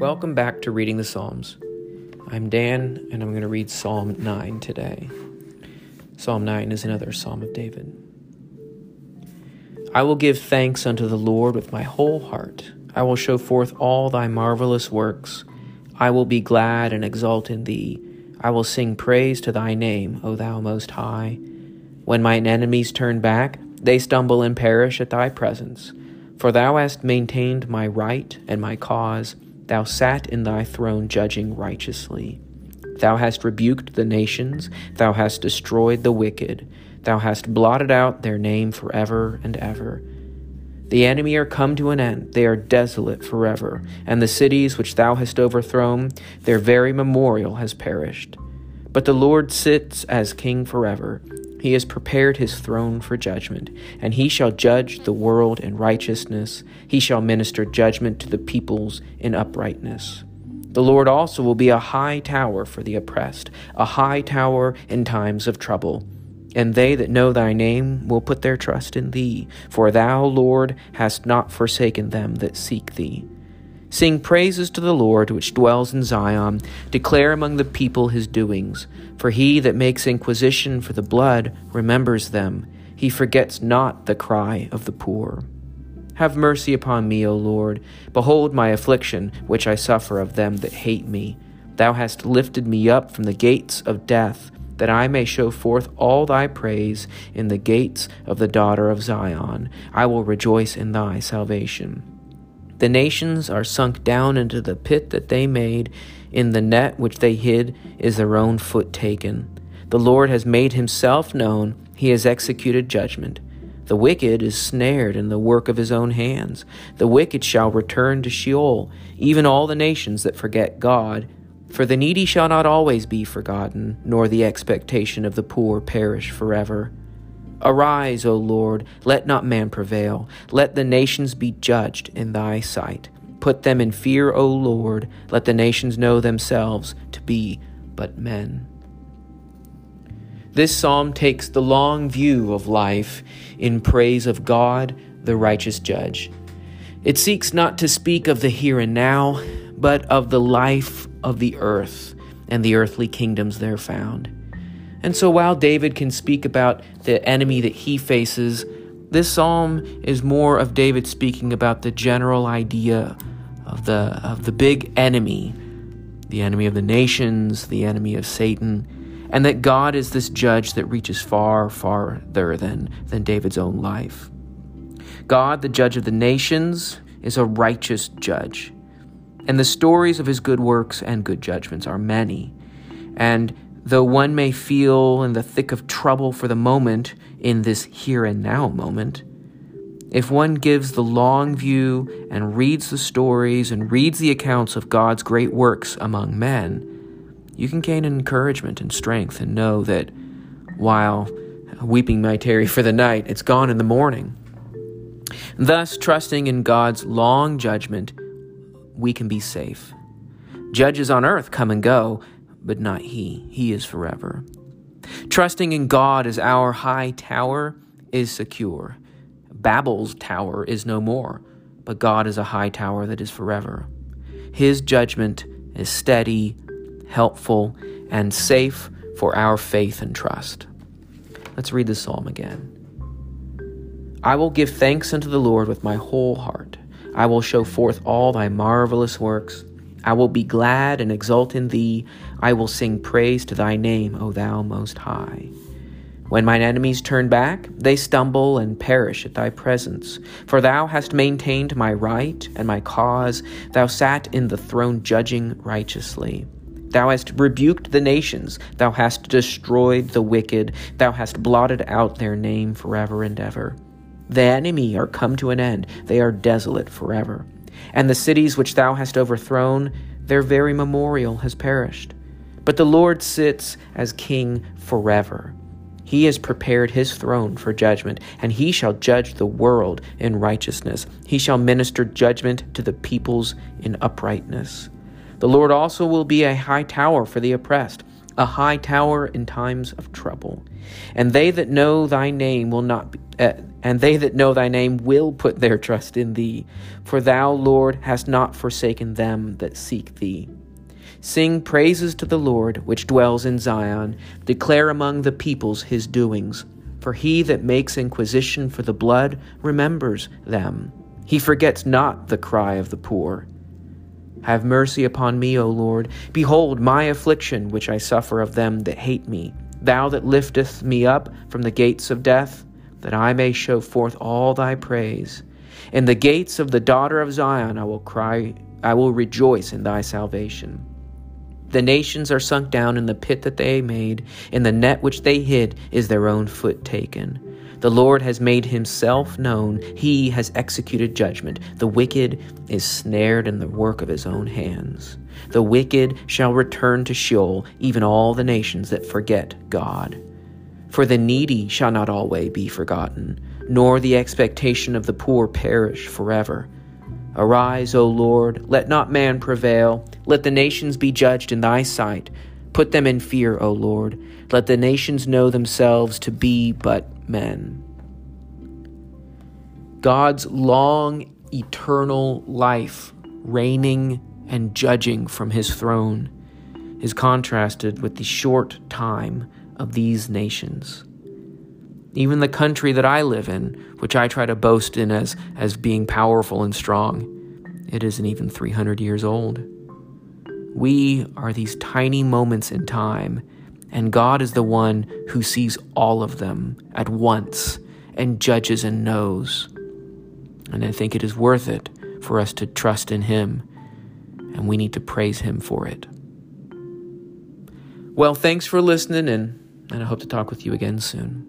Welcome back to Reading the Psalms. I'm Dan, and I'm going to read Psalm 9 today. Psalm 9 is another Psalm of David. I will give thanks unto the Lord with my whole heart. I will show forth all thy marvelous works. I will be glad and exult in thee. I will sing praise to thy name, O thou most high. When mine enemies turn back, they stumble and perish at thy presence. For thou hast maintained my right and my cause. Thou sat in thy throne judging righteously. Thou hast rebuked the nations, thou hast destroyed the wicked, thou hast blotted out their name forever and ever. The enemy are come to an end, they are desolate forever, and the cities which thou hast overthrown, their very memorial has perished. But the Lord sits as king forever. He has prepared his throne for judgment, and he shall judge the world in righteousness. He shall minister judgment to the peoples in uprightness. The Lord also will be a high tower for the oppressed, a high tower in times of trouble. And they that know thy name will put their trust in thee, for thou, Lord, hast not forsaken them that seek thee. Sing praises to the Lord which dwells in Zion. Declare among the people his doings. For he that makes inquisition for the blood remembers them. He forgets not the cry of the poor. Have mercy upon me, O Lord. Behold my affliction, which I suffer of them that hate me. Thou hast lifted me up from the gates of death, that I may show forth all thy praise in the gates of the daughter of Zion. I will rejoice in thy salvation. The nations are sunk down into the pit that they made. In the net which they hid is their own foot taken. The Lord has made himself known. He has executed judgment. The wicked is snared in the work of his own hands. The wicked shall return to Sheol, even all the nations that forget God. For the needy shall not always be forgotten, nor the expectation of the poor perish forever. Arise, O Lord, let not man prevail. Let the nations be judged in thy sight. Put them in fear, O Lord. Let the nations know themselves to be but men. This psalm takes the long view of life in praise of God, the righteous judge. It seeks not to speak of the here and now, but of the life of the earth and the earthly kingdoms there found. And so while David can speak about the enemy that he faces, this psalm is more of David speaking about the general idea of the of the big enemy, the enemy of the nations, the enemy of Satan, and that God is this judge that reaches far, farther than, than David's own life. God, the judge of the nations, is a righteous judge. And the stories of his good works and good judgments are many. And Though one may feel in the thick of trouble for the moment, in this here and now moment, if one gives the long view and reads the stories and reads the accounts of God's great works among men, you can gain encouragement and strength and know that while weeping may tarry for the night, it's gone in the morning. Thus, trusting in God's long judgment, we can be safe. Judges on earth come and go, but not He. He is forever. Trusting in God as our high tower is secure. Babel's tower is no more, but God is a high tower that is forever. His judgment is steady, helpful, and safe for our faith and trust. Let's read the psalm again. I will give thanks unto the Lord with my whole heart. I will show forth all thy marvelous works. I will be glad and exult in thee. I will sing praise to thy name, O thou most high. When mine enemies turn back, they stumble and perish at thy presence. For thou hast maintained my right and my cause. Thou sat in the throne judging righteously. Thou hast rebuked the nations. Thou hast destroyed the wicked. Thou hast blotted out their name forever and ever. The enemy are come to an end. They are desolate forever. And the cities which thou hast overthrown, their very memorial has perished. But the Lord sits as king forever. He has prepared his throne for judgment, and he shall judge the world in righteousness. He shall minister judgment to the peoples in uprightness. The Lord also will be a high tower for the oppressed, a high tower in times of trouble. And they that know thy name will not be, uh, and they that know thy name will put their trust in thee, for thou, Lord, hast not forsaken them that seek thee. Sing praises to the Lord, which dwells in Zion. Declare among the peoples his doings. For he that makes inquisition for the blood remembers them. He forgets not the cry of the poor. Have mercy upon me, O Lord. Behold my affliction, which I suffer of them that hate me. Thou that liftest me up from the gates of death, that I may show forth all thy praise. In the gates of the daughter of Zion I will cry, I will rejoice in thy salvation. The nations are sunk down in the pit that they made, in the net which they hid is their own foot taken. The Lord has made himself known, he has executed judgment. The wicked is snared in the work of his own hands. The wicked shall return to Sheol, even all the nations that forget God. For the needy shall not always be forgotten, nor the expectation of the poor perish forever. Arise, O Lord, let not man prevail, let the nations be judged in thy sight. Put them in fear, O Lord. Let the nations know themselves to be but men. God's long, eternal life, reigning and judging from his throne, is contrasted with the short time of these nations. Even the country that I live in, which I try to boast in as, as being powerful and strong, it isn't even 300 years old. We are these tiny moments in time and God is the one who sees all of them at once and judges and knows. And I think it is worth it for us to trust in Him, and we need to praise Him for it. Well, thanks for listening, and, and I hope to talk with you again soon.